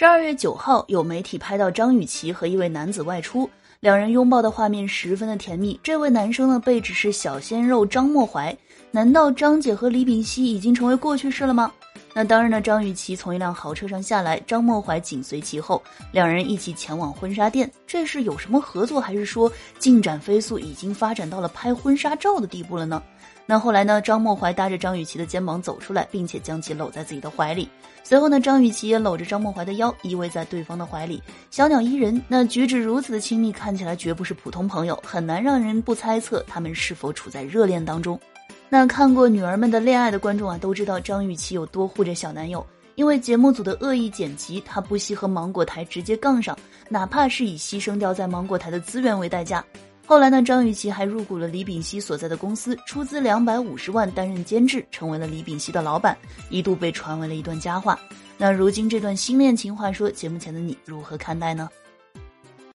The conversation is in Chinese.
十二月九号，有媒体拍到张雨绮和一位男子外出，两人拥抱的画面十分的甜蜜。这位男生呢，被指是小鲜肉张默怀。难道张姐和李炳熙已经成为过去式了吗？那当然呢，张雨绮从一辆豪车上下来，张默怀紧随其后，两人一起前往婚纱店。这是有什么合作，还是说进展飞速，已经发展到了拍婚纱照的地步了呢？那后来呢？张默怀搭着张雨绮的肩膀走出来，并且将其搂在自己的怀里。随后呢，张雨绮也搂着张默怀的腰，依偎在对方的怀里，小鸟依人。那举止如此的亲密，看起来绝不是普通朋友，很难让人不猜测他们是否处在热恋当中。那看过《女儿们的恋爱》的观众啊，都知道张雨绮有多护着小男友，因为节目组的恶意剪辑，她不惜和芒果台直接杠上，哪怕是以牺牲掉在芒果台的资源为代价。后来呢，张雨绮还入股了李炳熙所在的公司，出资两百五十万担任监制，成为了李炳熙的老板，一度被传为了一段佳话。那如今这段新恋情，话说节目前的你如何看待呢？